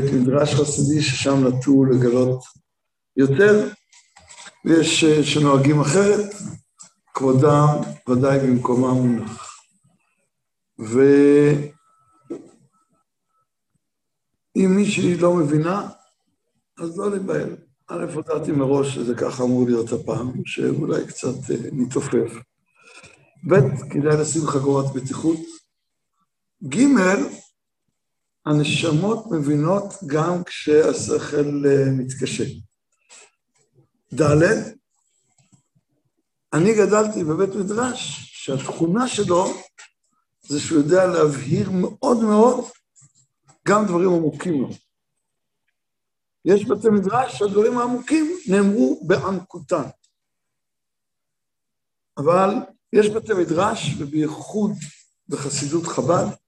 בית מדרש חסידי ששם נטו לגלות יותר, ויש אה, שנוהגים אחרת, כבודם ודאי במקומם מונח. ואם מישהי לא מבינה, אז לא להיבהל. א', הודעתי מראש שזה ככה אמור להיות הפעם, שאולי קצת אה, נתעופף. ב', כדאי לשים חגורת בטיחות. ג', הנשמות מבינות גם כשהשכל אה, מתקשה. ד', אני גדלתי בבית מדרש שהתכונה שלו זה שהוא יודע להבהיר מאוד מאוד גם דברים עמוקים לו. יש בתי מדרש שהדברים העמוקים נאמרו בעמקותן. אבל יש בתי מדרש, ובייחוד בחסידות חב"ד,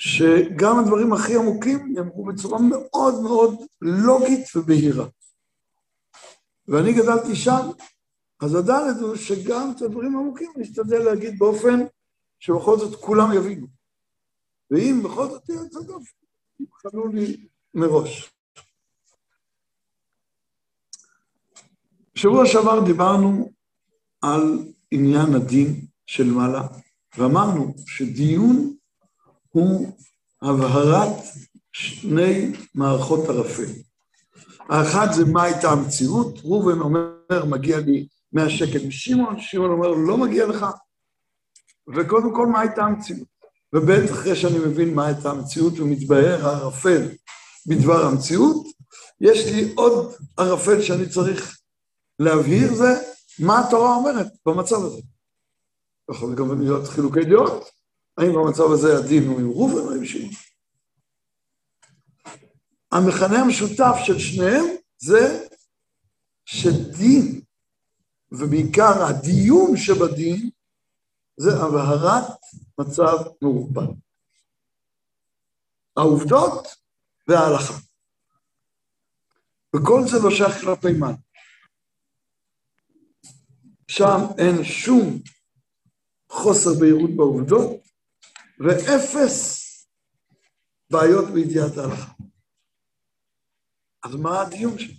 שגם הדברים הכי עמוקים נאמרו בצורה מאוד מאוד לוגית ובהירה. ואני גדלתי שם, אז הדלת הוא שגם את הדברים העמוקים נשתדל להגיד באופן שבכל זאת כולם יבינו. ואם בכל זאת תהיה דופן, יבחנו לי מראש. בשבוע שעבר דיברנו על עניין הדין של מעלה, ואמרנו שדיון הוא הבהרת שני מערכות ערפל. האחד זה מה הייתה המציאות, ראובן אומר, מגיע לי 100 שקל משמעון, שמעון אומר, לא מגיע לך, וקודם כל, מה הייתה המציאות? וב' אחרי שאני מבין מה הייתה המציאות ומתבהר הערפל בדבר המציאות, יש לי עוד ערפל שאני צריך להבהיר זה מה התורה אומרת במצב הזה. יכול גם להיות חילוקי דעות, האם במצב הזה הדין הוא עם ראובן או עם שמעון. המכנה המשותף של שניהם זה שדין, ובעיקר הדיון שבדין, זה הבהרת מצב מעורבן. העובדות וההלכה. וכל זה לא שייך כלפי מה. שם אין שום חוסר בהירות בעובדות, ואפס בעיות בידיעת ההלכה. אז מה הדיון שם?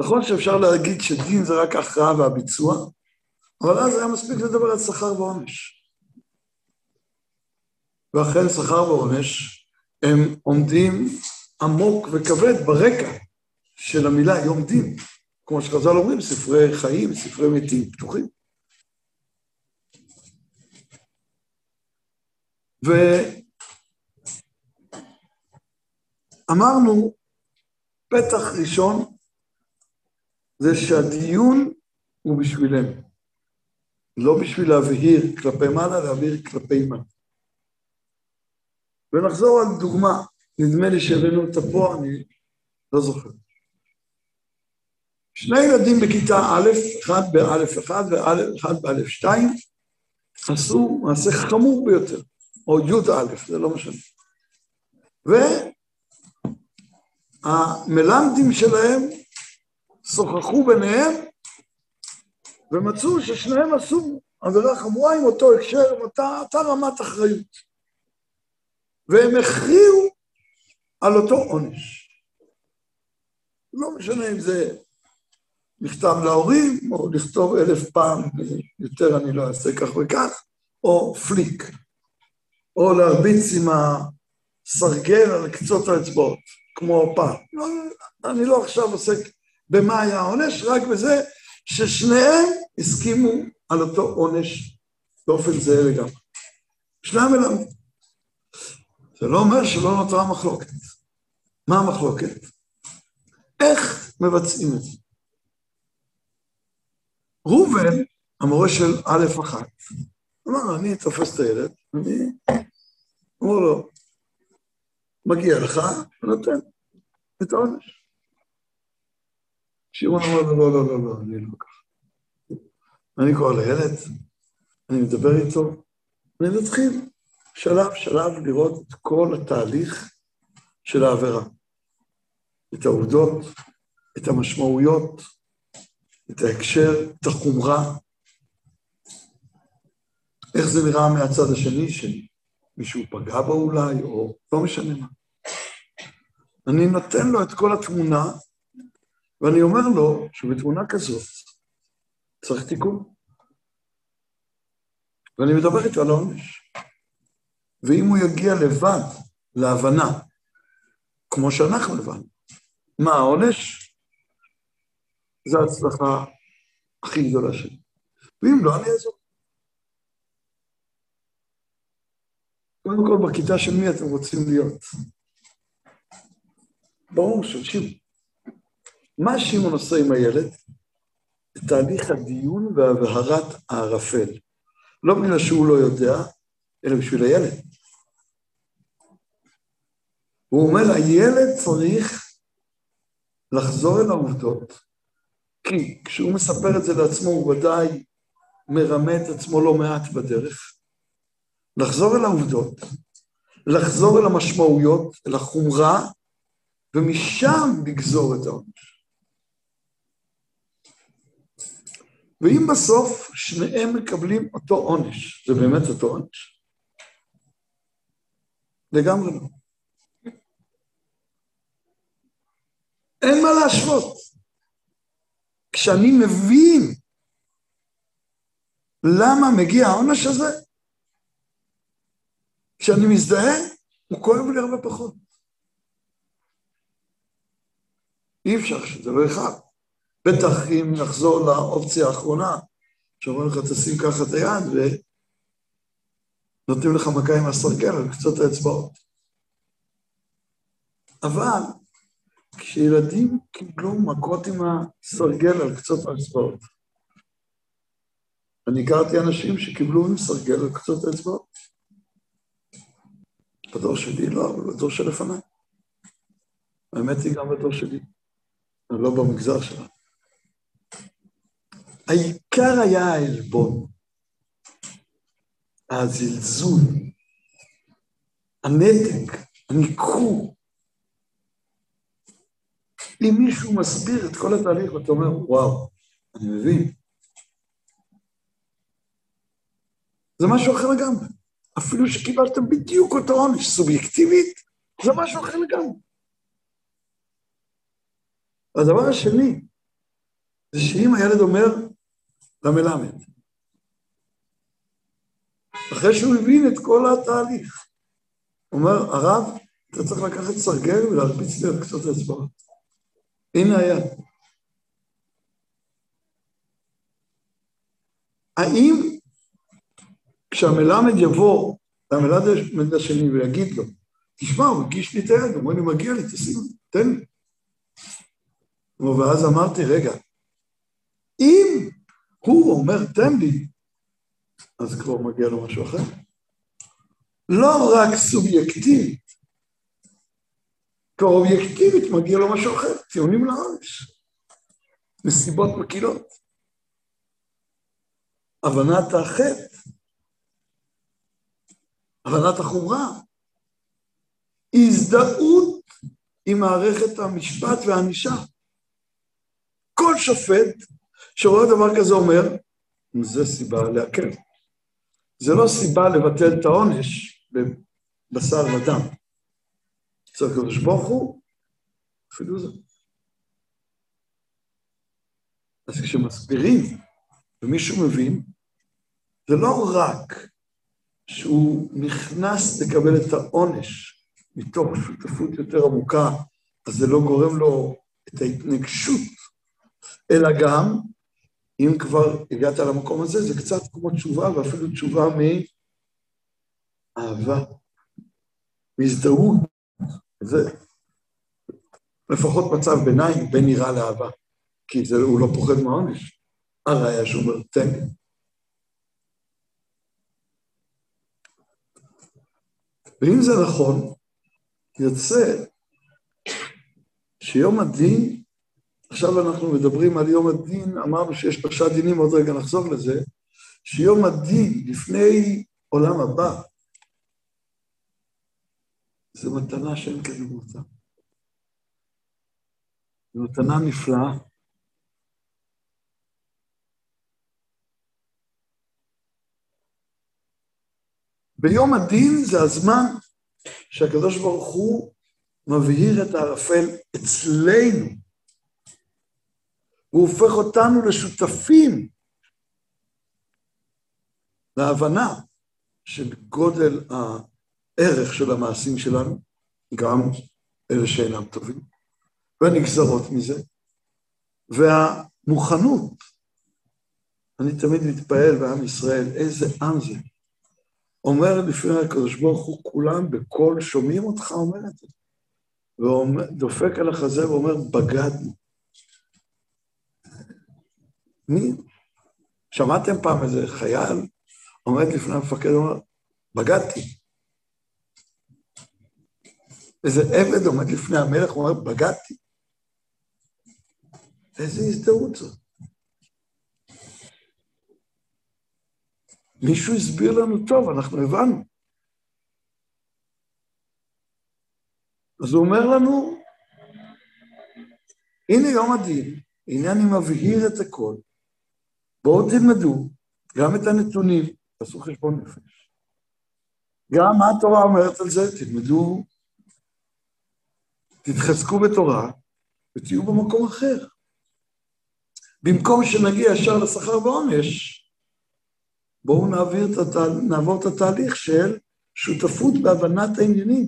נכון שאפשר להגיד שדין זה רק ההכרעה והביצוע, אבל אז היה מספיק לדבר על שכר ועונש. ואכן שכר ועונש הם עומדים עמוק וכבד ברקע של המילה יום דין. כמו שחז"ל אומרים, ספרי חיים, ספרי מתים פתוחים. ואמרנו, פתח ראשון זה שהדיון הוא בשבילנו. לא בשביל להבהיר כלפי מעלה, להבהיר כלפי מעלה. ונחזור על דוגמה, נדמה לי שהבאנו אותה פה, אני לא זוכר. שני ילדים בכיתה א', אחד באלף אחד ואחד באלף שתיים, עשו מעשה חמור ביותר, או י"א, זה לא משנה. והמלמדים שלהם שוחחו ביניהם ומצאו ששניהם עשו עבירה חמורה עם אותו הקשר, עם אותה, אותה רמת אחריות. והם הכריעו על אותו עונש. לא משנה אם זה מכתב להורים, או לכתוב אלף פעם, יותר אני לא אעשה כך וכך, או פליק, או להרביץ עם הסרגל על קצות האצבעות, כמו פעם. לא, אני לא עכשיו עוסק במה היה העונש, רק בזה ששניהם הסכימו על אותו עונש באופן זהה לגמרי. שניהם מלמדים. זה לא אומר שלא נותרה מחלוקת. מה המחלוקת? איך מבצעים את זה? ראובן, המורה של א' אחת, אמר, אני תופס את הילד, אני אומר לו, מגיע לך, ונותן את העונש. שמעון אמר לו, לא, לא, לא, לא, אני לא ככה. אני קורא לילד, אני מדבר איתו, ואני מתחיל שלב שלב לראות את כל התהליך של העבירה. את העובדות, את המשמעויות, את ההקשר, את החומרה, איך זה נראה מהצד השני שלי, מישהו פגע בו אולי, או לא משנה מה. אני נותן לו את כל התמונה, ואני אומר לו שבתמונה כזאת צריך תיקון. ואני מדבר איתו על העונש. ואם הוא יגיע לבד להבנה, כמו שאנחנו הבנו, מה העונש? זו ההצלחה הכי גדולה שלי. ואם לא, אני אעזור. קודם כל, בכיתה של מי אתם רוצים להיות? ברור של שמעון. מה שמעון עושה עם הילד? תהליך הדיון והבהרת הערפל. לא בגלל שהוא לא יודע, אלא בשביל הילד. הוא אומר, הילד צריך לחזור אל העובדות, כי כשהוא מספר את זה לעצמו, הוא ודאי מרמה את עצמו לא מעט בדרך. לחזור אל העובדות, לחזור אל המשמעויות, אל החומרה, ומשם לגזור את העונש. ואם בסוף שניהם מקבלים אותו עונש, זה באמת אותו עונש? לגמרי לא. אין מה להשוות. כשאני מבין למה מגיע העונש הזה, כשאני מזדהה, הוא כואב לי הרבה פחות. אי אפשר שזה לא אחד. בטח אם נחזור לאופציה האחרונה, שאומרים לך תשים ככה את היד ונותנים לך מכה עם הסרגל על קצות האצבעות. אבל כשילדים קיבלו מכות עם הסרגל על קצות האצבעות, אני הכרתי אנשים שקיבלו עם סרגל על קצות האצבעות. בדור שלי לא, אבל בדור שלפניי. האמת היא גם בדור שלי, לא במגזר שלנו. העיקר היה העלבון, הזלזול, הנתק, הניכור. אם מישהו מסביר את כל התהליך ואתה אומר, וואו, אני מבין. זה משהו אחר לגמרי. אפילו שקיבלתם בדיוק אותו עונש, סובייקטיבית, זה משהו אחר לגמרי. הדבר השני, זה שאם הילד אומר, למלמד. אחרי שהוא הבין את כל התהליך. הוא אומר, הרב, אתה צריך לקחת סרגל ולהרביץ לי על קצות האצבעות. הנה היד. האם כשהמלמד יבוא למלמד השני ויגיד לו, תשמע, הוא הגיש לי את היד, הוא אומר לי, מגיע לי, תשים, תן לי. ואז אמרתי, רגע, אם הוא אומר, תן לי, אז כבר מגיע לו משהו אחר. לא רק סובייקטיבית, כבר אובייקטיבית מגיע לו משהו אחר, טיעונים לעונש, נסיבות מקילות, הבנת החטא, הבנת החומרה, הזדהות עם מערכת המשפט והענישה. כל שופט שרואה דבר כזה אומר, זה סיבה להקל. זה לא סיבה לבטל את העונש בבשר ודם. אצל הקדוש ברוך הוא, אפילו זה. אז כשמסבירים ומישהו מבין, זה לא רק שהוא נכנס לקבל את העונש מתוך שותפות יותר עמוקה, אז זה לא גורם לו את ההתנגשות, אלא גם אם כבר הגעת למקום הזה, זה קצת כמו תשובה, ואפילו תשובה מאהבה, מהזדהות. זה לפחות מצב ביניים בין יראה לאהבה, כי זה, הוא לא פוחד מהעונש. הראיה שהוא אומר, תן לי. ואם זה נכון, יוצא שיום הדין עכשיו אנחנו מדברים על יום הדין, אמרנו שיש שלושה דינים, עוד רגע נחזור לזה, שיום הדין לפני עולם הבא, זו מתנה שאין כדוגמתה. זו מתנה נפלאה. ביום הדין זה הזמן שהקדוש ברוך הוא מבהיר את הערפל אצלנו. הוא הופך אותנו לשותפים להבנה של גודל הערך של המעשים שלנו, גם אלה שאינם טובים, והנגזרות מזה, והמוכנות. אני תמיד מתפעל בעם ישראל, איזה עם זה. אומר לפני הקדוש ברוך הוא, כולם בקול שומעים אותך אומר את זה. ודופק על החזה ואומר, בגדנו. מי? שמעתם פעם איזה חייל עומד לפני המפקד ואומר, בגדתי. איזה עבד עומד לפני המלך ואומר, בגדתי. איזה הזדהות זאת. מישהו הסביר לנו טוב, אנחנו הבנו. אז הוא אומר לנו, הנה יום הדין, הנה אני מבהיר את הכל, בואו תלמדו גם את הנתונים, תעשו חשבון נפש. גם מה התורה אומרת על זה, תלמדו, תתחזקו בתורה ותהיו במקום אחר. במקום שנגיע ישר לשכר ועונש, בואו נעביר את התה... נעבור את התהליך של שותפות בהבנת העניינים.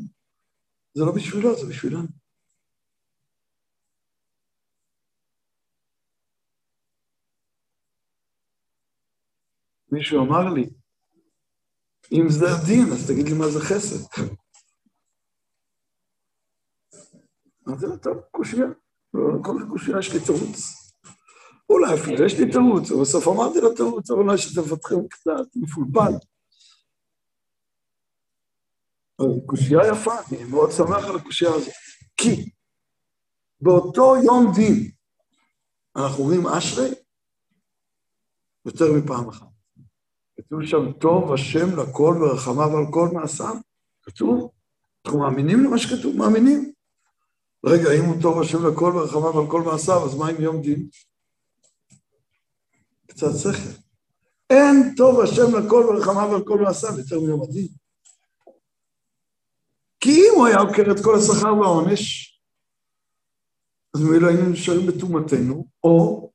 זה לא בשבילו, זה בשבילנו. מישהו אמר לי, אם זה הדין, אז תגיד לי מה זה חסד. אמרתי לו, טוב, קושייה. כל קושייה יש לי תירוץ. אולי אפילו יש לי תירוץ, ובסוף אמרתי לו תירוץ, אבל אולי שאתם מפתחים קצת, מפולפל. קושייה יפה, אני מאוד שמח על הקושייה הזאת. כי באותו יום דין אנחנו אומרים אשרי יותר מפעם אחת. כתוב שם, טוב השם לכל ורחמיו על כל מעשיו. כתוב, אנחנו מאמינים למה שכתוב, מאמינים. רגע, אם הוא טוב השם לכל ורחמיו על כל מעשיו, אז מה עם יום דין? קצת שכל. אין טוב השם לכל ורחמיו על כל מעשיו יותר מיום הדין. כי אם הוא היה עוקר את כל השכר והעונש, אז ממילא היינו נשארים בטומאתנו, או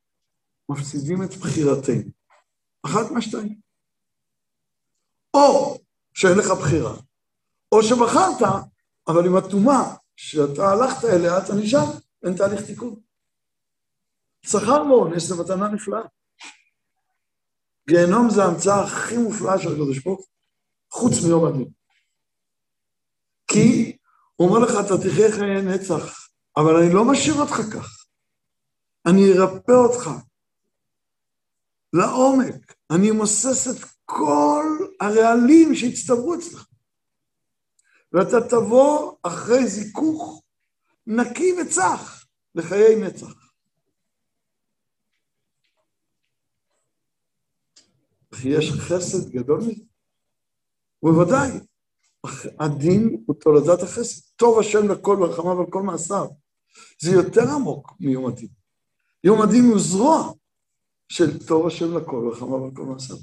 מפסידים את בחירתנו. אחת מהשתיים. או שאין לך בחירה, או שבחרת, אבל עם הטומאה שאתה הלכת אליה, אתה נשאר, אין תהליך תיקון. שכר ועונש זה מתנה נפלאה. גיהנום זה ההמצאה הכי מופלאה של הקדוש ברוך חוץ מיום הדין. כי הוא אומר לך, אתה תחיה חיי נצח, אבל אני לא משאיר אותך כך. אני ארפא אותך לעומק, אני אמוסס את כל הרעלים שהצטברו אצלך. ואתה תבוא אחרי זיכוך נקי וצח לחיי נצח. וכי יש חסד גדול מזה? ובוודאי, הדין הוא תולדת החסד. טוב השם לכל ורחמיו על כל מעשיו. זה יותר עמוק מיום הדין. יום הדין הוא זרוע של טוב השם לכל ורחמיו על כל מעשיו.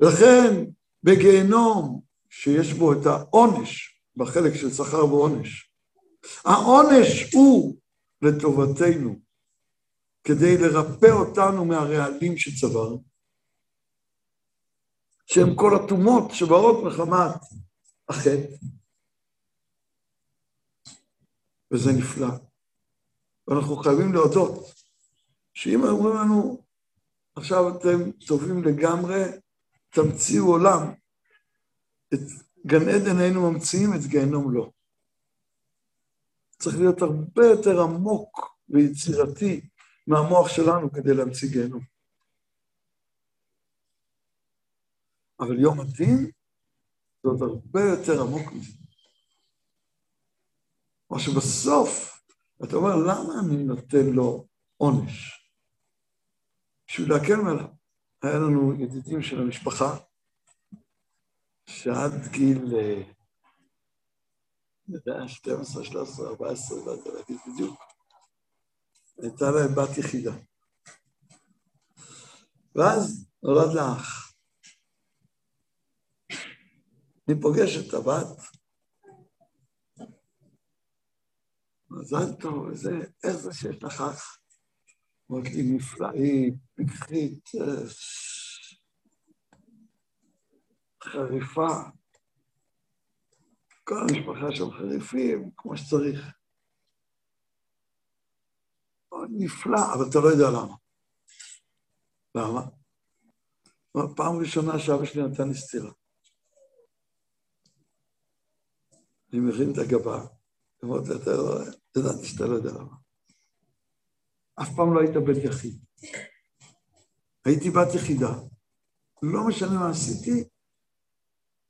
לכן בגיהנום שיש בו את העונש, בחלק של שכר ועונש, העונש הוא לטובתנו, כדי לרפא אותנו מהרעלים שצברנו, שהם כל הטומאות שבאות מחמת החטא. וזה נפלא. ואנחנו חייבים להודות שאם אומרים לנו, עכשיו אתם טובים לגמרי, תמציאו עולם. את גן עדן היינו ממציאים, את גיהנום לא. צריך להיות הרבה יותר עמוק ויצירתי מהמוח שלנו כדי להמציא גיהנום. אבל יום הדין זה עוד הרבה יותר עמוק מזה. מה שבסוף, אתה אומר, למה אני נותן לו עונש? בשביל להקל מעליו. היה לנו ידידים של המשפחה, שעד גיל, אני יודע, 12, 13, 14, לא יודע להגיד בדיוק, הייתה להם בת יחידה. ואז נולד לה אח. אני פוגש את הבת, מזל טוב, וזה, איך זה שיש לך אח? אומרת לי, נפלאית, פיקחית, אה, חריפה. כל המשפחה שם חריפים, כמו שצריך. נפלא, אבל אתה לא יודע למה. למה? פעם ראשונה שאבא שלי נתן לי סטירה. אני מרים את הגבה, אמרתי, אתה לא... ידעתי שאתה לא יודע למה. אף פעם לא היית בן יחיד. הייתי בת יחידה. לא משנה מה עשיתי,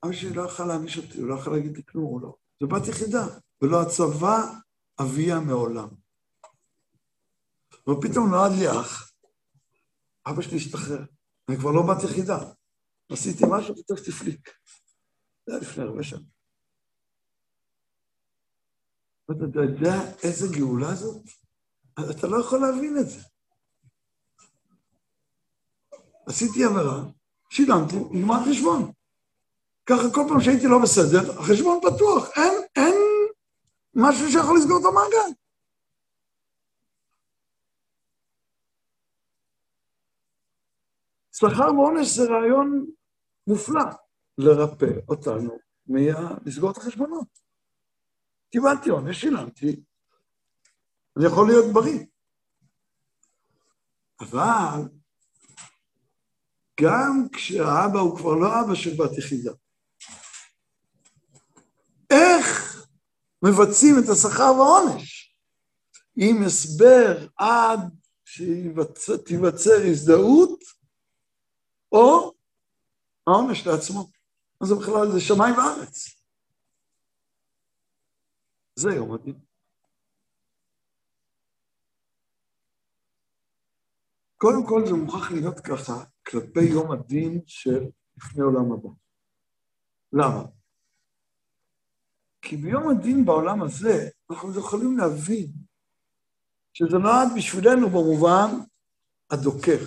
אבא שלי לא יכול להעניש אותי, הוא לא יכול להגיד לי כלום, הוא לא. זה בת יחידה, ולא הצבא אביה מעולם. ופתאום נולד לי אח, אבא שלי השתחרר, אני כבר לא בת יחידה. עשיתי משהו, פתאום שתפליק. זה היה לפני הרבה שנים. ואתה יודע איזה גאולה זאת? אתה לא יכול להבין את זה. עשיתי עבירה, שילמתי, נגמר חשבון. ככה כל פעם שהייתי לא בסדר, החשבון פתוח, אין, אין משהו שיכול לסגור את המעגל. שכר ועונש זה רעיון מופלא לרפא אותנו מלסגור את החשבונות. קיבלתי עונש, שילמתי, אני יכול להיות בריא. אבל גם כשהאבא הוא כבר לא אבא של בת יחידה, איך מבצעים את השכר והעונש? עם הסבר עד שתיווצר הזדהות, או העונש לעצמו. אז זה בכלל, זה שמיים וארץ. זה יום הדין. קודם כל זה מוכרח להיות ככה כלפי יום הדין של לפני עולם הבא. למה? כי ביום הדין בעולם הזה אנחנו יכולים להבין שזה נועד בשבילנו במובן הדוקר,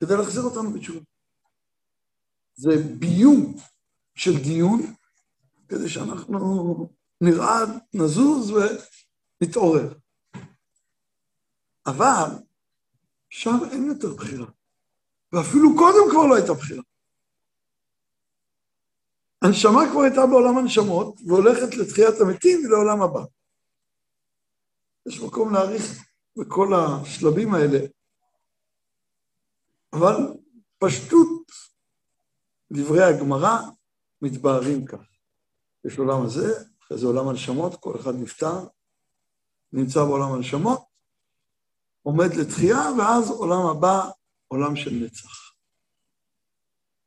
כדי להחזיר אותנו בתשובה. זה ביום של דיון כדי שאנחנו נרעד, נזוז ונתעורר. אבל שם אין יותר בחירה. ואפילו קודם כבר לא הייתה בחירה. הנשמה כבר הייתה בעולם הנשמות, והולכת לתחיית המתים ולעולם הבא. יש מקום להעריך בכל השלבים האלה, אבל פשטות דברי הגמרא מתבהרים כך. יש עולם הזה, אחרי זה עולם הנשמות, כל אחד נפטר, נמצא בעולם הנשמות, עומד לתחייה, ואז עולם הבא, עולם של נצח.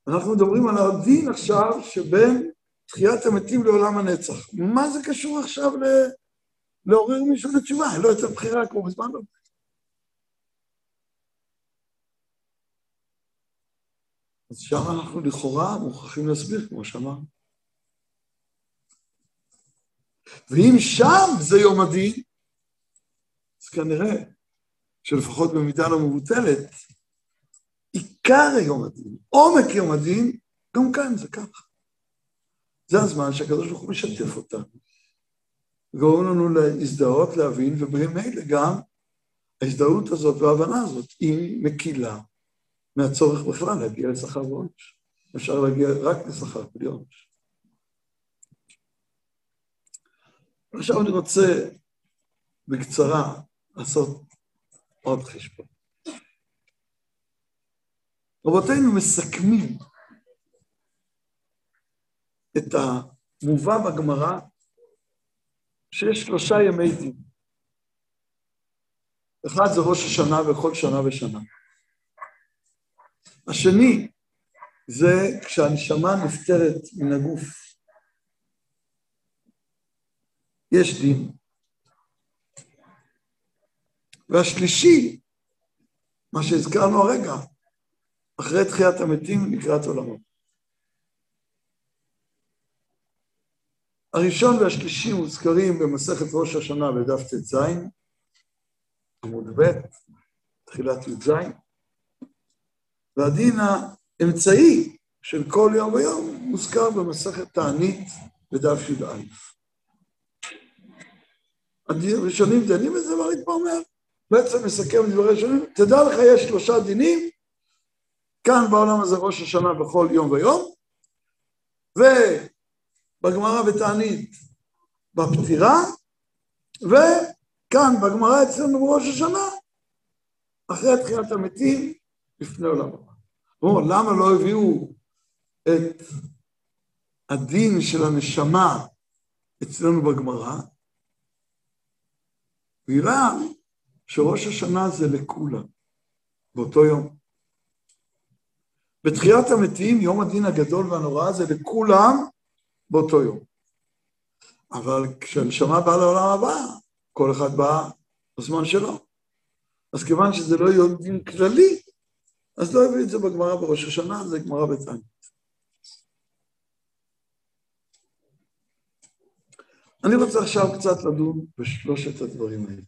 אנחנו מדברים על הדין עכשיו שבין תחיית המתים לעולם הנצח. מה זה קשור עכשיו ל... לעורר מישהו לתשובה? לו יותר בחירה כמו בזמן לא. אז שם אנחנו לכאורה מוכרחים להסביר, כמו שאמרנו. ואם שם זה יום הדין, אז כנראה שלפחות במידה לא מבוטלת, עיקר יום הדין, עומק יום הדין, גם כאן זה ככה. זה הזמן שהקדוש ברוך הוא משתף אותנו. גורם לנו להזדהות, להבין, ובמילא גם ההזדהות הזאת וההבנה הזאת היא מקילה מהצורך בכלל להגיע לשכר ועונש. אפשר להגיע רק לשכר בלי עונש. עכשיו אני רוצה בקצרה לעשות עוד חשבון. רבותינו מסכמים את המובא בגמרא שיש שלושה ימי דין. אחד זה ראש השנה בכל שנה ושנה. השני זה כשהנשמה נפטרת מן הגוף. יש דין. והשלישי, מה שהזכרנו הרגע, אחרי תחיית המתים לקראת עולמו. הראשון והשלישי מוזכרים במסכת ראש השנה בדף ט"ז, עמוד ב', תחילת י"ז, והדין האמצעי של כל יום ויום מוזכר במסכת תענית בדף י"א. הראשונים דנים בזה והרדפה אומר, בעצם מסכם דברי ראשונים, תדע לך יש שלושה דינים, כאן בעולם הזה ראש השנה בכל יום ויום, ובגמרא בתענית בפטירה, וכאן בגמרא אצלנו בראש השנה, אחרי תחיית המתים, לפני עולם הבא. למה לא הביאו את הדין של הנשמה אצלנו בגמרא? בגלל שראש השנה זה לכולם, באותו יום. בתחיית המתים, יום הדין הגדול והנורא זה לכולם באותו יום. אבל כשהנשמה באה לעולם הבא, כל אחד בא בזמן שלו. אז כיוון שזה לא יום דין כללי, אז לא הביאו את זה בגמרא בראש השנה, זה גמרא בתניא. אני רוצה עכשיו קצת לדון בשלושת הדברים האלה,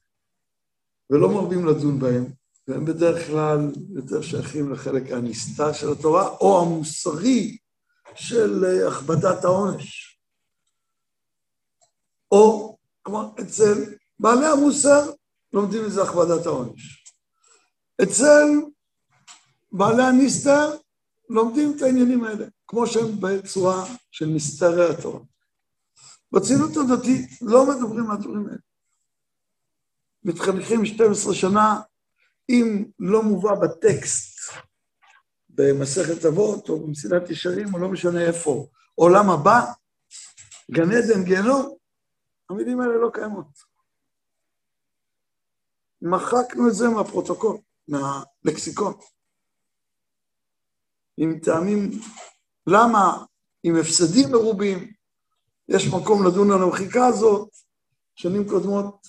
ולא מרבים לדון בהם, והם בדרך כלל יותר שייכים לחלק הנסתר של התורה, או המוסרי של אה, הכבדת העונש. או, כלומר, אצל בעלי המוסר לומדים את זה הכבדת העונש. אצל בעלי הנסתר לומדים את העניינים האלה, כמו שהם בצורה של נסתרי התורה. בציונות הדתית לא מדברים על הדברים האלה. מתחנכים 12 שנה, אם לא מובא בטקסט, במסכת אבות או במסילת ישרים, או לא משנה איפה, עולם הבא, גן עדן, גיהנום, המילים האלה לא קיימות. מחקנו את זה מהפרוטוקול, מהלקסיקון. עם טעמים, למה עם הפסדים מרובים, יש מקום לדון על המחיקה הזאת, שנים קודמות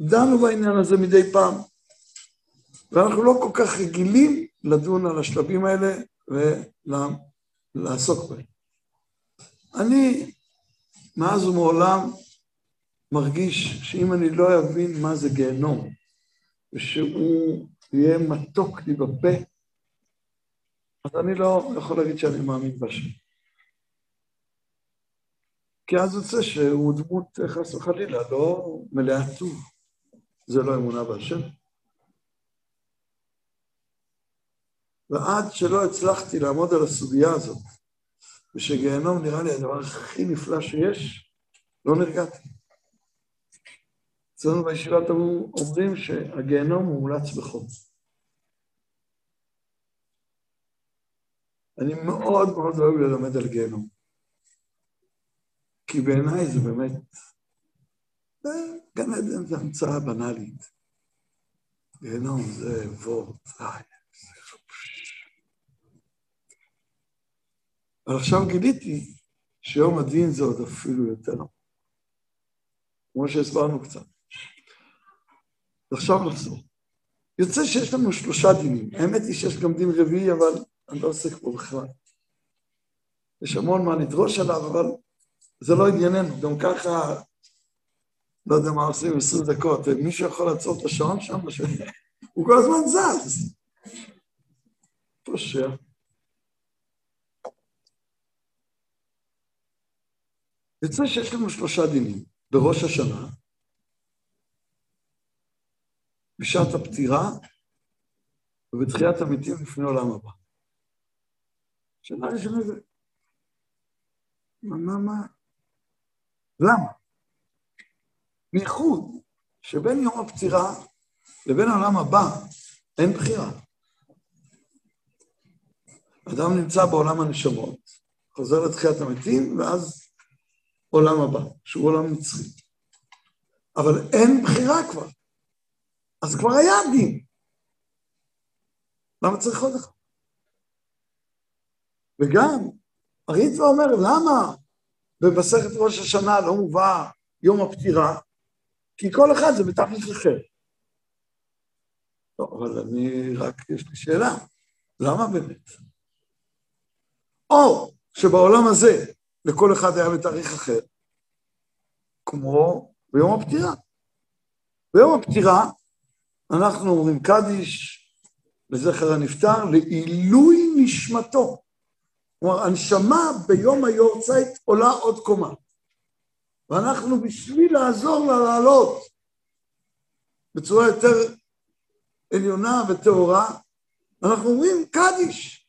דנו בעניין הזה מדי פעם, ואנחנו לא כל כך רגילים לדון על השלבים האלה ולעסוק בהם. אני מאז ומעולם מרגיש שאם אני לא אבין מה זה גיהנום, ושהוא יהיה מתוק לי בפה, אז אני לא יכול להגיד שאני מאמין בשם. כי אז יוצא שהוא דמות, חס וחלילה, לא מלאה טוב. זה לא אמונה בהשם. ועד שלא הצלחתי לעמוד על הסוגיה הזאת, ושגיהנום נראה לי הדבר הכי נפלא שיש, לא נרגעתי. אצלנו בישיבת אומרים שהגיהנום מומלץ בחום. אני מאוד מאוד אוהב ללמד על גיהנום. כי בעיניי זה באמת, גן עדן זה המצאה בנאלית. גיהנום זה וורט, אבל עכשיו גיליתי שיום הדין זה עוד אפילו יותר, כמו שהסברנו קצת. ועכשיו נחזור. יוצא שיש לנו שלושה דינים. האמת היא שיש גם דין רביעי, אבל אני לא עוסק בו בכלל. יש המון מה לדרוש עליו, אבל זה לא ענייננו. גם ככה, לא יודע מה עושים 20 דקות, מישהו יכול לעצור את השעון שם? הוא כל הזמן זז. פושע. יוצא שיש לנו שלושה דינים. בראש השנה, בשעת הפטירה ובתחיית המתים לפני עולם הבא. שאלה ראשונה זה, מה, מה, מה? למה? בייחוד שבין יום הפטירה לבין העולם הבא אין בחירה. אדם נמצא בעולם הנשמות, חוזר לתחיית המתים, ואז עולם הבא, שהוא עולם נצחי. אבל אין בחירה כבר. אז כבר היה דין. למה צריך עוד אחד? וגם, הריטווה אומר, למה במסכת ראש השנה לא מובא יום הפטירה? כי כל אחד זה בתכלית אחר. לא, אבל אני רק, יש לי שאלה, למה באמת? או שבעולם הזה לכל אחד היה בתאריך אחר, כמו ביום הפטירה. ביום הפטירה אנחנו אומרים קדיש לזכר הנפטר לעילוי נשמתו. כלומר, הנשמה ביום היורצייט עולה עוד קומה. ואנחנו בשביל לעזור לה לעלות בצורה יותר עליונה וטהורה, אנחנו אומרים קדיש,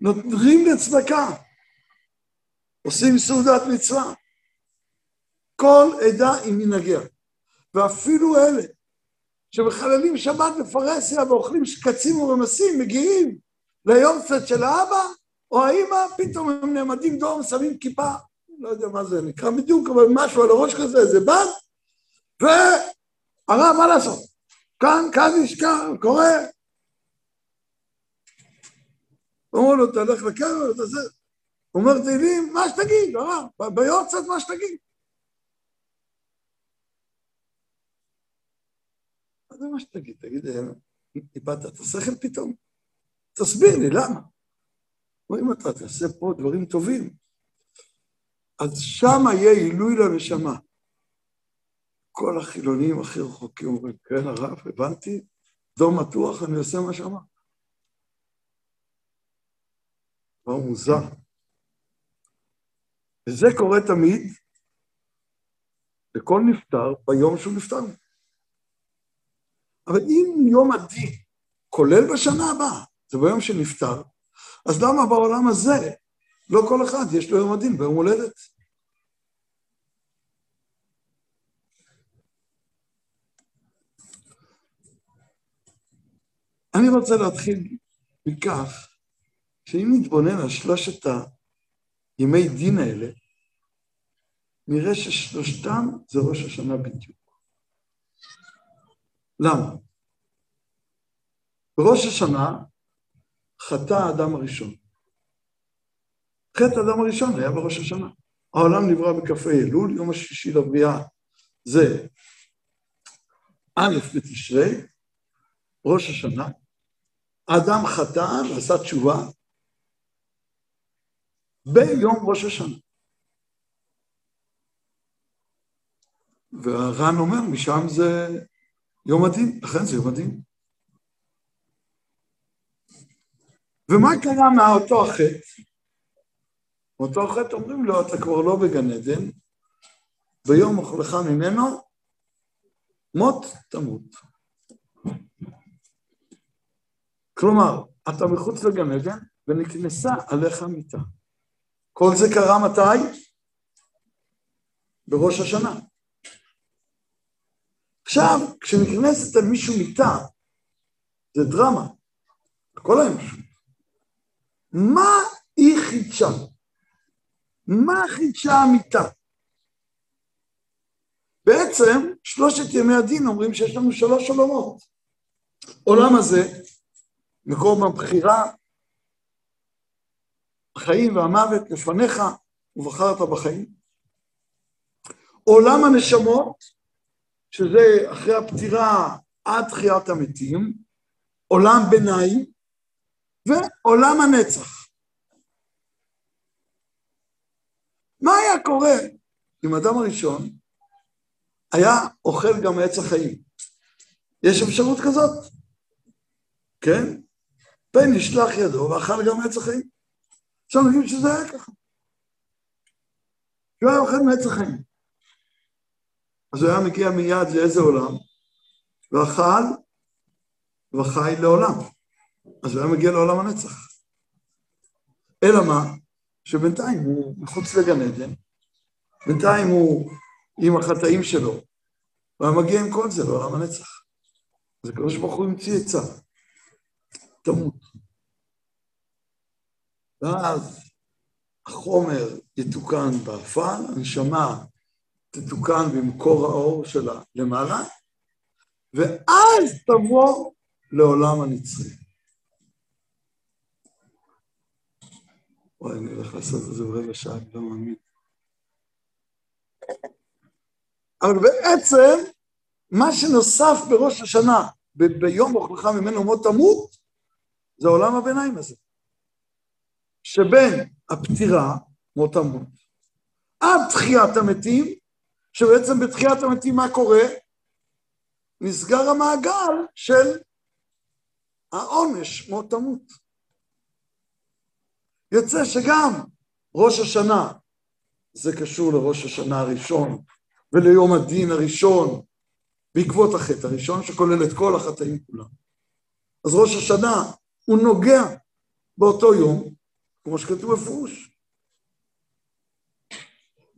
נותנים לצדקה, עושים סעודת מצווה. כל עדה עם מנהגיה, ואפילו אלה שמחללים שבת בפרהסיה ואוכלים שקצים ורמסים, מגיעים ליום קצת של האבא או האמא, פתאום הם נעמדים דום, שמים כיפה, לא יודע מה זה נקרא בדיוק, אבל משהו על הראש כזה, איזה בד, והרב, מה לעשות? כאן, כאן נשכח, קורה. אמרו לו, תלך לקבר, תעשה. אומר תהילים, מה שתגיד, הרב, ביורצת מה שתגיד. זה מה שתגיד? תגיד, איבדת את השכל פתאום? תסביר לי, למה? אם אתה תעשה פה דברים טובים, אז שם יהיה עילוי לנשמה. כל החילונים הכי רחוקים אומרים, כן, הרב, הבנתי, דום מתוח, אני עושה מה שאמרת. דבר מוזר. וזה קורה תמיד לכל נפטר ביום שהוא נפטר. אבל אם יום הדין, כולל בשנה הבאה, זה ביום שנפטר, אז למה בעולם הזה לא כל אחד יש לו יום הדין ביום הולדת? אני רוצה להתחיל מכך שאם נתבונן על שלושת הימי דין האלה, נראה ששלושתם זה ראש השנה בדיוק. למה? בראש השנה חטא האדם הראשון. חטא האדם הראשון היה בראש השנה. העולם נברא בכ"ה אלול, יום השישי לבריאה זה א' בתשרי, ראש השנה. האדם חטא ועשה תשובה ביום ראש השנה. והר"ן אומר, משם זה יום הדין, לכן זה יום הדין. ומה קרה מאותו החטא? מאותו החטא אומרים לו, אתה כבר לא בגן עדן, ביום אוכלך ממנו, מות תמות. כלומר, אתה מחוץ לגן עדן ונכנסה עליך מיתה. כל זה קרה מתי? בראש השנה. עכשיו, כשנכנסת על מישהו מיתה, זה דרמה, כל האנושות. מה היא חידשה? מה חידשה המיטה? בעצם, שלושת ימי הדין אומרים שיש לנו שלוש עולמות. עולם הזה, מקום הבחירה, החיים והמוות לפניך, ובחרת בחיים. עולם הנשמות, שזה אחרי הפטירה עד תחיית המתים, עולם ביניים, ועולם הנצח. מה היה קורה אם אדם הראשון היה אוכל גם עץ החיים? יש אפשרות כזאת, כן? פן נשלח ידו ואכל גם עץ החיים. אפשר להגיד שזה היה ככה. שהוא היה אוכל מעץ החיים. אז הוא היה מגיע מיד לאיזה עולם? ואכל וחי לעולם. אז הוא היה מגיע לעולם הנצח. אלא מה? שבינתיים הוא מחוץ לגן עדן, בינתיים הוא עם החטאים שלו, והיה מגיע עם כל זה לעולם הנצח. אז הקדוש ברוך הוא המציא עצה, תמות. ואז החומר יתוקן באפל, הנשמה תתוקן במקור האור שלה למעלה, ואז תבוא לעולם הנצחי. וואי, אני הולך לעשות את זה ברבע שעה, אני לא מאמין. אבל בעצם, מה שנוסף בראש השנה, ב- ביום הוכחה ממנו מות תמות, זה עולם הביניים הזה. שבין הפטירה, מות תמות, עד תחיית המתים, שבעצם בתחיית המתים מה קורה? נסגר המעגל של העונש מות תמות. יוצא שגם ראש השנה, זה קשור לראש השנה הראשון וליום הדין הראשון, בעקבות החטא הראשון, שכולל את כל החטאים כולם. אז ראש השנה הוא נוגע באותו יום, כמו שכתוב בפירוש.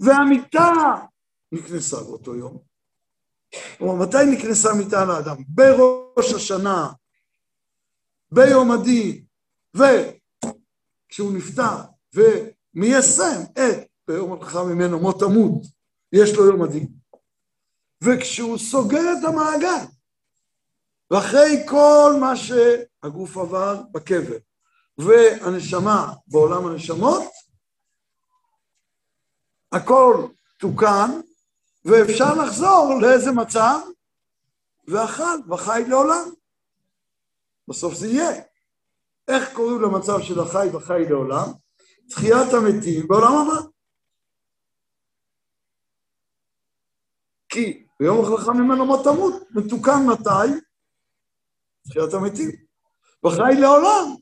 והמיטה נקנסה באותו יום. כלומר, מתי נקנסה מיטה לאדם? בראש השנה, ביום הדין, וכשהוא נפטר, ומיישם את ביום הלכה ממנו מות עמוד, יש לו יום הדין. וכשהוא סוגר את המעגל, ואחרי כל מה שהגוף עבר בקבר, והנשמה בעולם הנשמות, הכל תוקן, ואפשר לחזור לאיזה מצב, ואכל וחי לעולם. בסוף זה יהיה. איך קוראים למצב של החי וחי לעולם? תחיית המתים בעולם הבא. כי ביום החלכה ממנו מות תמות, מתוקן מתי? תחיית המתים. וחי לעולם.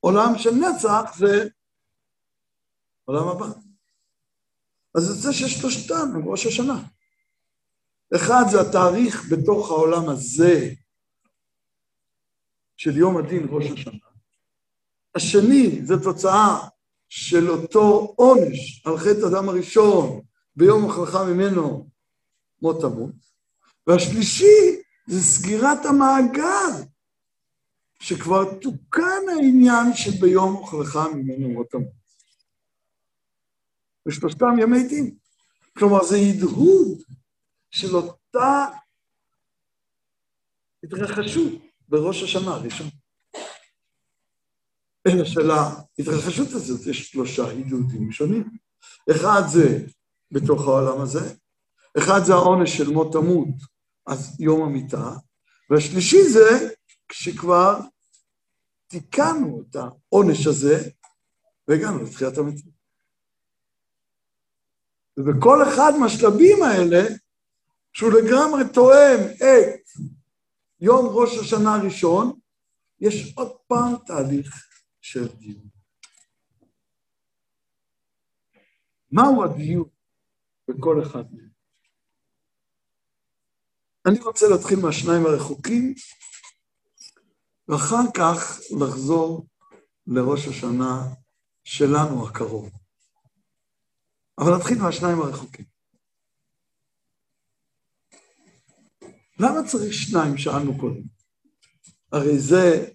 עולם של נצח זה עולם הבא. אז זה ששלושתם הם ראש השנה. אחד זה התאריך בתוך העולם הזה של יום הדין ראש השנה. השני זה תוצאה של אותו עונש על חטא אדם הראשון ביום החלכה ממנו מות תמות. והשלישי זה סגירת המעגל, שכבר תוקן העניין שביום החלכה ממנו מות תמות. ושלושתם ימי דין. כלומר, זה הדהוד של אותה התרחשות בראש השנה הראשון. אלא של ההתרחשות הזאת יש שלושה הדהודים שונים. אחד זה בתוך העולם הזה, אחד זה העונש של מות תמות, אז יום המיטה, והשלישי זה כשכבר תיקנו את העונש הזה והגענו לתחיית המתים. ובכל אחד מהשלבים האלה, שהוא לגמרי תואם את יום ראש השנה הראשון, יש עוד פעם תהליך של דיון. מהו הדיון בכל אחד מהם? אני רוצה להתחיל מהשניים הרחוקים, ואחר כך לחזור לראש השנה שלנו הקרוב. אבל נתחיל מהשניים הרחוקים. למה צריך שניים, שאלנו קודם? הרי זה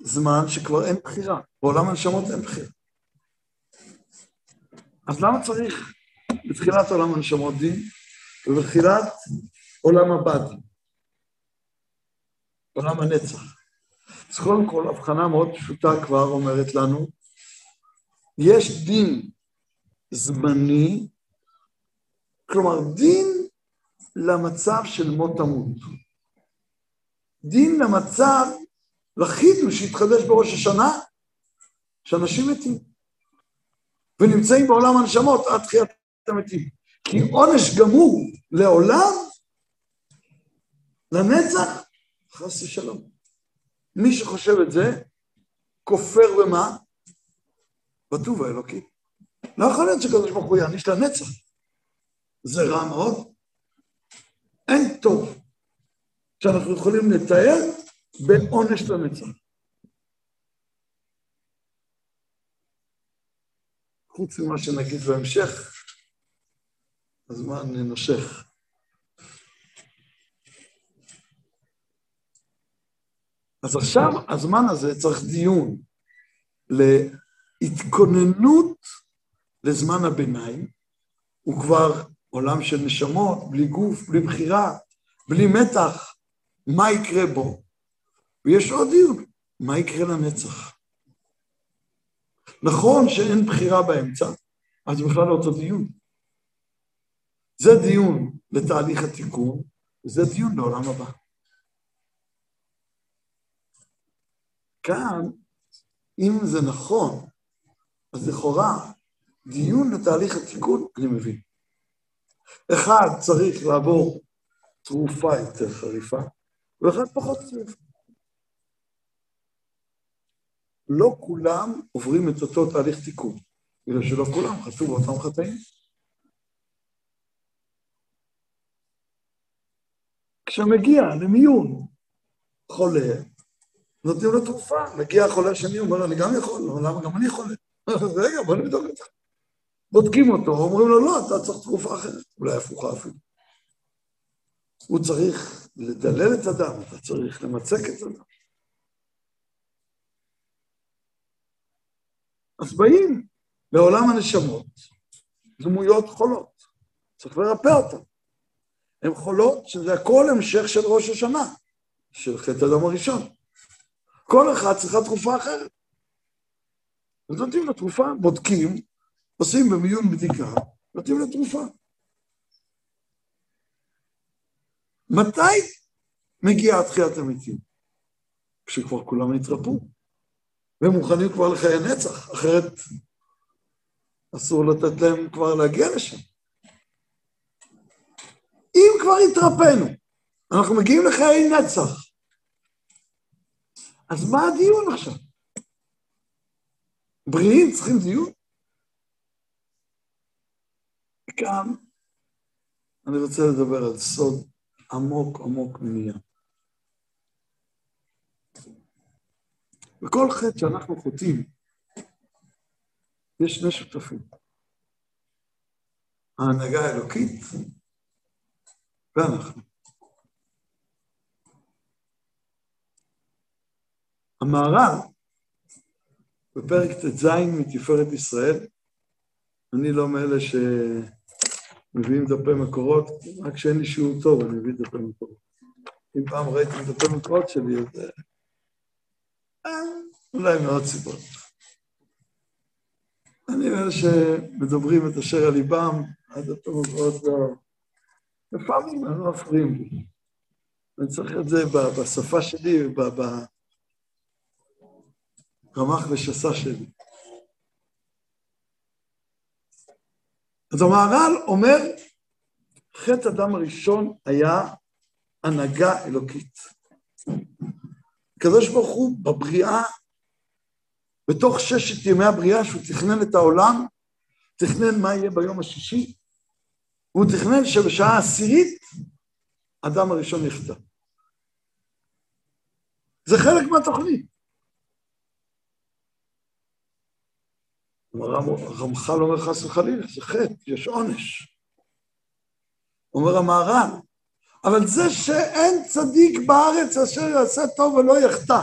זמן שכבר אין בחירה, בעולם הנשמות אין בחירה. אז למה צריך בתחילת עולם הנשמות דין, ובתחילת עולם הבא דין? עולם הנצח. אז קודם כל, הבחנה מאוד פשוטה כבר אומרת לנו, יש דין זמני, כלומר דין למצב של מות תמות. דין למצב, לחידוש שהתחדש בראש השנה, שאנשים מתים. ונמצאים בעולם הנשמות עד תחיית המתים. כי עונש גמור לעולם, לנצח, חס ושלום. מי שחושב את זה, כופר במה? בטוב האלוקי. לא יכול להיות שקדוש ברוך הוא יעניש לנצח. זה רע מאוד. אין טוב שאנחנו יכולים לתאר בעונש לנצח. חוץ ממה שנגיד בהמשך, הזמן נושך. אז עכשיו הזמן הזה צריך דיון להתכוננות לזמן הביניים, הוא כבר עולם של נשמות, בלי גוף, בלי בחירה, בלי מתח, מה יקרה בו? ויש עוד דיון, מה יקרה לנצח? נכון שאין בחירה באמצע, אז בכלל לא אותו דיון. זה דיון לתהליך התיקון, וזה דיון לעולם הבא. כאן, אם זה נכון, אז לכאורה דיון לתהליך התיקון, אני מבין. אחד צריך לעבור תרופה יותר חריפה, ואחד פחות חריפה. לא כולם עוברים את אותו תהליך תיקון, בגלל שלא כולם חטאו באותם חטאים. כשמגיע למיון חולה, נותנים לו תרופה, מגיע החולה השני, אומר אני גם יכול, למה גם אני חולה? רגע, בוא נבדוק אותך. בודקים אותו, אומרים לו, לא, אתה צריך תרופה אחרת, אולי הפוכה אפילו. הוא צריך לדלל את הדם, אתה צריך למצק את הדם. אז באים לעולם הנשמות דמויות חולות, צריך לרפא אותן. הן חולות שזה הכל המשך של ראש השנה, של חטא הדם הראשון. כל אחד צריכה תרופה אחרת. אז נותנים לה תרופה, בודקים, עושים במיון בדיקה, נותנים לה תרופה. מתי מגיעה תחיית המתים? כשכבר כולם נתרפו, והם מוכנים כבר לחיי נצח, אחרת אסור לתת להם כבר להגיע לשם. אם כבר התרפאנו, אנחנו מגיעים לחיי נצח, אז מה הדיון עכשיו? בריאים צריכים דיון? כאן אני רוצה לדבר על סוד עמוק עמוק מניעה. בכל חטא שאנחנו חוטאים, יש שני שותפים. ההנהגה האלוקית ואנחנו. המהר"ל, בפרק ט"ז מתפארת ישראל, אני לא מאלה שמביאים דפי מקורות, רק כשאין לי שיעור טוב אני מביא דפי מקורות. אם פעם ראיתם דפי מקורות שלי, אז אה, אולי מאוד סיבות. אני מאלה שמדברים את אשר על ליבם, הדפי מקורות לא... לפעמים הם לא מפריעים לי. אני צריך את זה בשפה שלי, רמ"ח ושסה שלי. אז המהר"ל אומר, חטא אדם הראשון היה הנהגה אלוקית. הקדוש ברוך הוא בבריאה, בתוך ששת ימי הבריאה שהוא תכנן את העולם, תכנן מה יהיה ביום השישי, והוא תכנן שבשעה העשירית אדם הראשון יחטא. זה חלק מהתוכנית. הרמח"ל אומר חס וחלילה, זה חטא, יש עונש. אומר המהר"ל, אבל זה שאין צדיק בארץ אשר יעשה טוב ולא יחטא.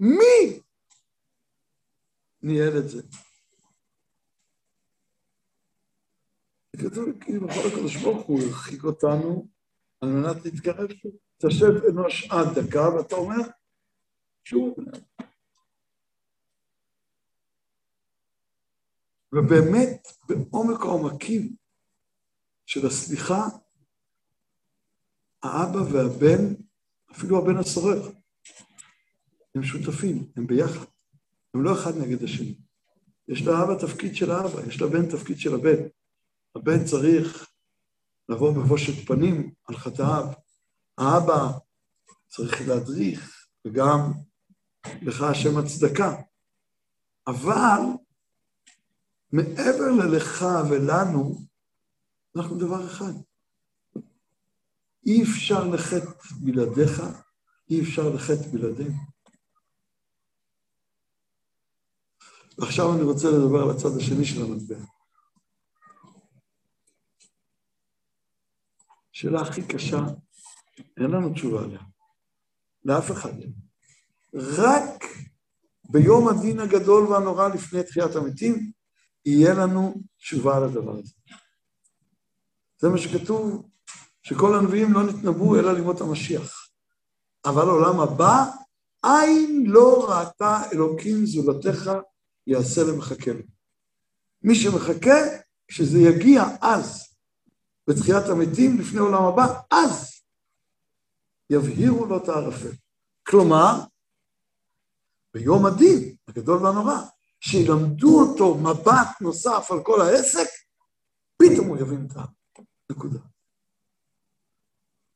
מי ניהל את זה? כתוב, כאילו, בכל הקדוש ברוך הוא הרחיק אותנו על מנת להתקרב. תשב אנוש עד דקה, ואתה אומר, שוב, ובאמת, בעומק העומקים של הסליחה, האבא והבן, אפילו הבן הסורר, הם שותפים, הם ביחד. הם לא אחד נגד השני. יש לאבא תפקיד של האבא, יש לבן תפקיד של הבן. הבן צריך לבוא בבושת פנים על חטאיו. האבא צריך להדריך, וגם לך השם הצדקה. אבל מעבר ללך ולנו, אנחנו דבר אחד. אי אפשר לחטא בלעדיך, אי אפשר לחטא בלעדינו. ועכשיו אני רוצה לדבר על הצד השני של המטבע. שאלה הכי קשה, אין לנו תשובה עליה. לאף אחד אין. רק ביום הדין הגדול והנורא לפני תחיית המתים, יהיה לנו תשובה על הדבר הזה. זה מה שכתוב, שכל הנביאים לא נתנבאו אלא לימות המשיח. אבל עולם הבא, עין לא ראתה אלוקים זולתך, יעשה למחכה לו. מי שמחכה, כשזה יגיע אז, בתחיית המתים, לפני עולם הבא, אז יבהירו לו את הערפל. כלומר, ביום הדין הגדול והנורא, שילמדו אותו מבט נוסף על כל העסק, פתאום הוא יבין את הנקודה.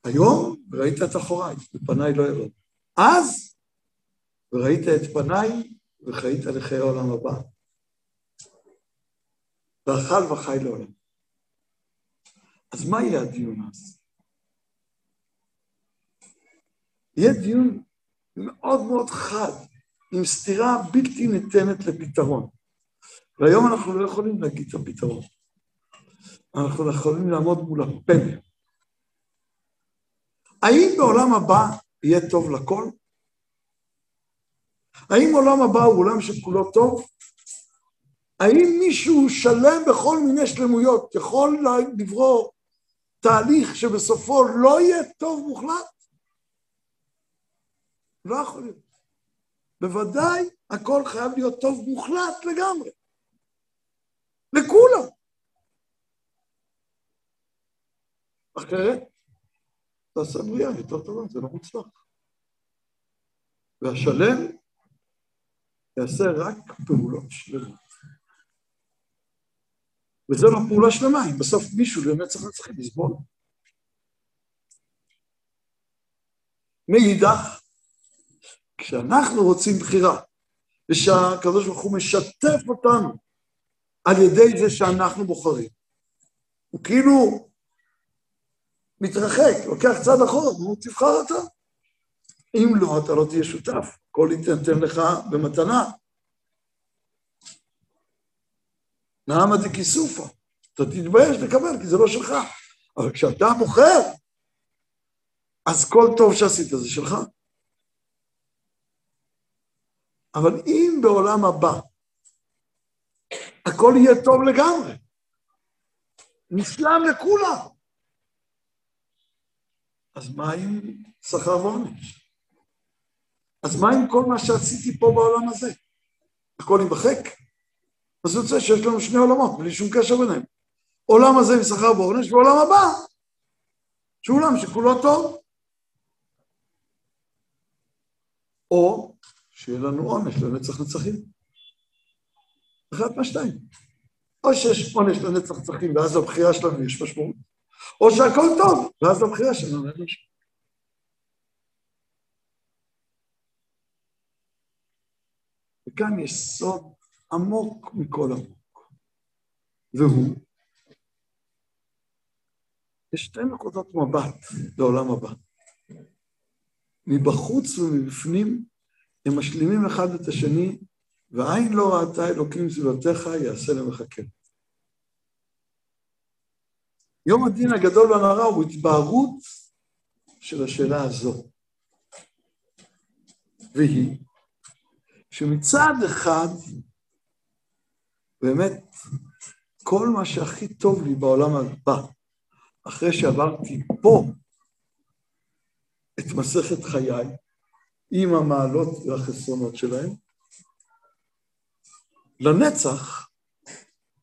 היום ראית את אחוריי, בפניי לא ירד. אז וראית את פניי וחיית לחיי העולם הבא. ואכל וחי לעולם. אז מה יהיה הדיון אז? יהיה דיון מאוד מאוד חד, עם סתירה בלתי ניתנת לפתרון. והיום אנחנו לא יכולים להגיד את הפתרון. אנחנו יכולים לעמוד מול הפלא. האם בעולם הבא יהיה טוב לכל? האם עולם הבא הוא עולם שכולו טוב? האם מישהו שלם בכל מיני שלמויות יכול לברור תהליך שבסופו לא יהיה טוב מוחלט? לא יכול להיות. בוודאי הכל חייב להיות טוב מוחלט לגמרי. לכולם. אחרת, תעשה בריאה יותר טובה, זה לא מוצלח. והשלם יעשה רק פעולות שלמות. וזה לא פעולה שלמה, אם בסוף מישהו לנצח נצחים יסבול. מאידך, כשאנחנו רוצים בחירה, ושהקדוש ברוך הוא משתף אותנו על ידי זה שאנחנו בוחרים, הוא כאילו מתרחק, לוקח צד אחורה, והוא תבחר אתה. אם לא, אתה לא תהיה שותף, הכל יתנתן לך במתנה. נעמה דכיסופה, אתה תתבייש לקבל, כי זה לא שלך. אבל כשאתה בוחר, אז כל טוב שעשית זה שלך. אבל אם בעולם הבא הכל יהיה טוב לגמרי, נפלם לכולם, אז מה עם שכר ועונש? אז מה עם כל מה שעשיתי פה בעולם הזה? הכל יימחק? אז יוצא שיש לנו שני עולמות, בלי שום קשר ביניהם. עולם הזה עם שכר ועונש, ועולם הבא, שהוא עולם שכולו טוב. או שיהיה לנו עונש לנצח נצחים. אחת מהשתיים. או שיש עונש לנצח נצחים, ואז לבחירה שלנו יש משמעות, או שהכל טוב, ואז לבחירה שלנו אין משמעות. וכאן יש סוד עמוק מכל עמוק, והוא, יש שתי נקודות מבט לעולם הבא. מבחוץ ומבפנים הם משלימים אחד את השני, ועין לא ראתה אלוקים זולתך יעשה למחכה. יום הדין הגדול והנורא הוא התבהרות של השאלה הזו. והיא שמצד אחד, באמת, כל מה שהכי טוב לי בעולם הבא, אחרי שעברתי פה את מסכת חיי, עם המעלות והחסרונות שלהם. לנצח,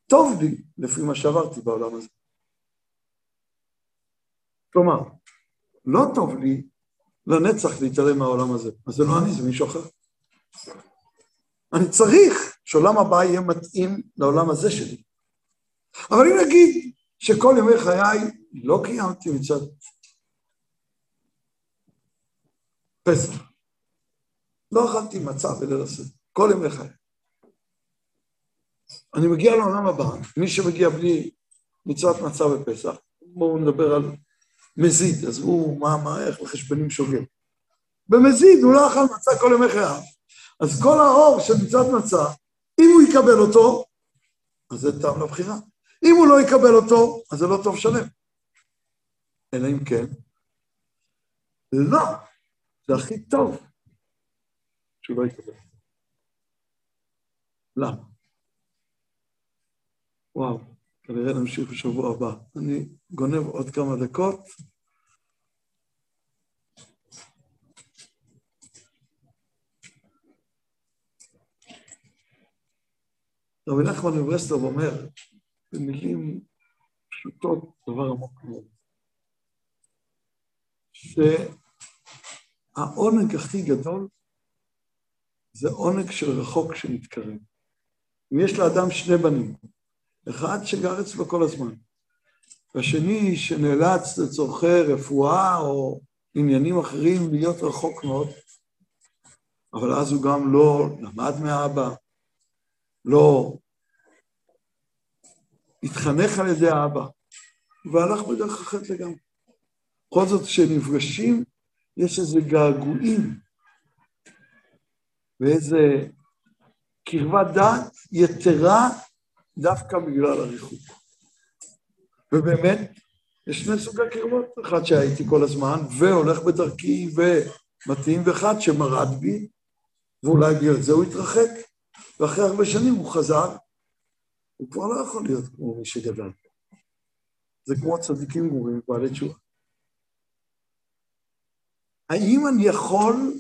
טוב לי לפי מה שעברתי בעולם הזה. כלומר, לא טוב לי לנצח להתעלם מהעולם הזה. אז זה לא אני, זה מישהו אחר. אני צריך שעולם הבא יהיה מתאים לעולם הזה שלי. אבל אם נגיד שכל ימי חיי לא קיימתי מצד פסח, לא אכלתי מצה בליל הסדר, כל ימי חיי. אני מגיע לעולם הבא, מי שמגיע בלי מצוות מצה בפסח, בואו נדבר על מזיד, עזבו מה, מה, איך מחשבנים שוגר. במזיד הוא לא אכל מצה כל ימי חייו. אז כל האור של מצוות מצה, אם הוא יקבל אותו, אז זה טעם לבחירה. אם הוא לא יקבל אותו, אז זה לא טוב שלם. אלא אם כן, לא, זה הכי טוב. שהוא לא יקבל. למה? וואו, כנראה נמשיך בשבוע הבא. אני גונב עוד כמה דקות. רבי נחמן מברסלב אומר, במילים פשוטות, דבר עמוק מאוד, שהעונג הכי גדול זה עונג של רחוק שמתקרב. אם יש לאדם שני בנים, אחד שגר אצלו כל הזמן, והשני שנאלץ לצורכי רפואה או עניינים אחרים להיות רחוק מאוד, אבל אז הוא גם לא למד מאבא, לא התחנך על ידי האבא, והלך בדרך אחרת לגמרי. בכל זאת, כשנפגשים, יש איזה געגועים ואיזה קרבת דעת יתרה דווקא בגלל הריחוק. ובאמת, יש שני סוגי קרבות, אחד שהייתי כל הזמן, והולך בדרכי ומתאים, ואחד שמרד בי, ואולי בגלל זה הוא התרחק, ואחרי הרבה שנים הוא חזר, הוא כבר לא יכול להיות כמו מי שגדל. זה כמו צדיקים גמורים, בעלי תשובה. האם אני יכול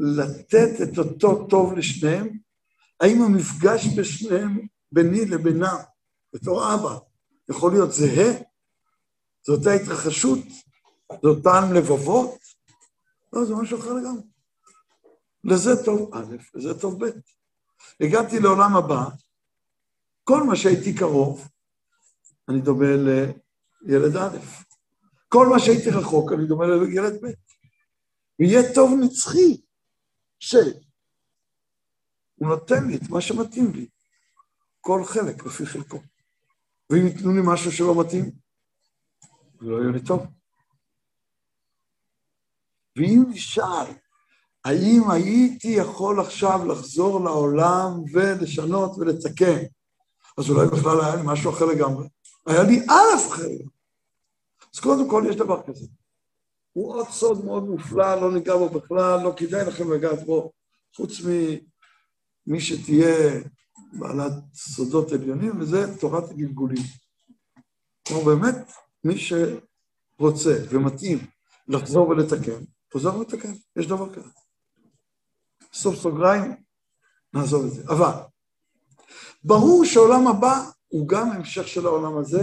לתת את אותו טוב לשניהם? האם המפגש בשניהם, ביני לבינם, בתור אבא, יכול להיות זהה? זו אותה התרחשות? זה אותן לבבות? לא, זה משהו אחר לגמרי. לזה טוב א', לזה טוב ב'. הגעתי לעולם הבא, כל מה שהייתי קרוב, אני דומה לילד א'. כל מה שהייתי רחוק, אני דומה לילד ב'. ויהיה טוב נצחי, שהוא נותן לי את מה שמתאים לי, כל חלק לפי חלקו. ואם ייתנו לי משהו שלא מתאים, זה לא יהיה לי טוב. ואם נשאל, האם הייתי יכול עכשיו לחזור לעולם ולשנות ולתקן, אז אולי בכלל היה לי משהו אחר לגמרי. היה לי א' אחר. אז קודם כל יש דבר כזה. הוא עוד סוד מאוד מופלא, לא ניגע בו בכלל, לא כדאי לכם לגעת בו, חוץ ממי שתהיה בעלת סודות עליונים, וזה תורת הגלגולים. כלומר, באמת, מי שרוצה ומתאים לחזור ולתקן, חוזר ולתקן, יש דבר כזה. סוף סוגריים, נעזוב את זה. אבל, ברור שהעולם הבא הוא גם המשך של העולם הזה,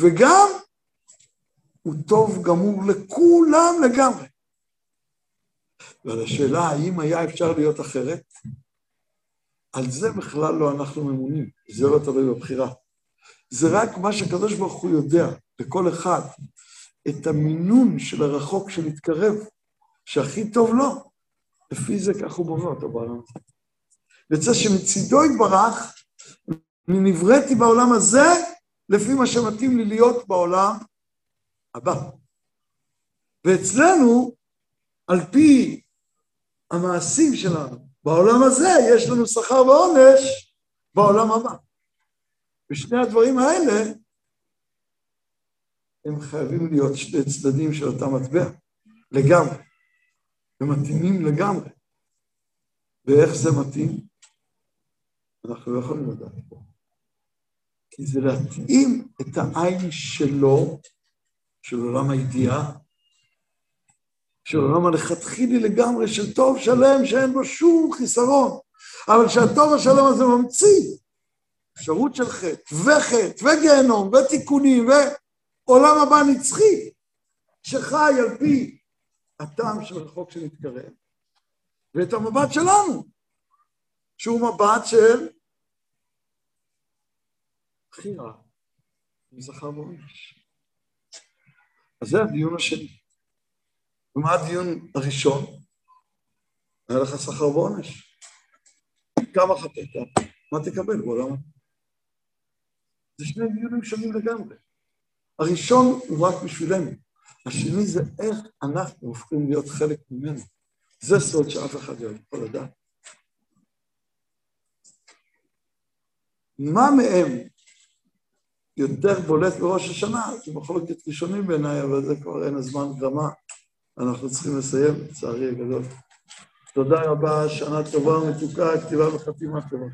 וגם הוא טוב גמור לכולם לגמרי. ועל השאלה האם היה אפשר להיות אחרת, על זה בכלל לא אנחנו ממונים, זה לא תלוי בבחירה. זה רק מה שהקדוש ברוך הוא יודע, לכל אחד, את המינון של הרחוק שמתקרב, שהכי טוב לו, לפי זה כך הוא בונה אותו בעולם הזה. יוצא שמצידו יתברך, אני נבראתי בעולם הזה לפי מה שמתאים לי להיות בעולם הבא. ואצלנו, על פי המעשים שלנו בעולם הזה, יש לנו שכר ועונש בעולם הבא. ושני הדברים האלה, הם חייבים להיות שני צדדים של אותה מטבע, לגמרי. הם מתאימים לגמרי. ואיך זה מתאים? אנחנו לא יכולים לדעת פה. כי זה להתאים את העין שלו של עולם הידיעה, של עולם הלכתחילי לגמרי, של טוב שלם שאין בו שום חיסרון, אבל שהטוב השלם הזה ממציא אפשרות של חטא, וחטא, וגיהנום, ותיקונים, ועולם הבא נצחי, שחי על פי הטעם של רחוק שמתקרב, ואת המבט שלנו, שהוא מבט של בחירה, מזכר ועונש. אז זה הדיון השני. ומה הדיון הראשון? היה לך שכר ועונש. כמה חטאת, מה תקבל בעולם? זה שני דיונים שונים לגמרי. הראשון הוא רק בשבילנו, השני זה איך אנחנו הופכים להיות חלק ממנו. זה סוד שאף אחד לא יכול לדעת. מה מהם יותר בולט בראש השנה, זה מחלוקת ראשונים בעיניי, אבל זה כבר אין הזמן גרמה. אנחנו צריכים לסיים, לצערי הגדול. תודה רבה, שנה טובה ומתוקה, כתיבה וחתימה טובה.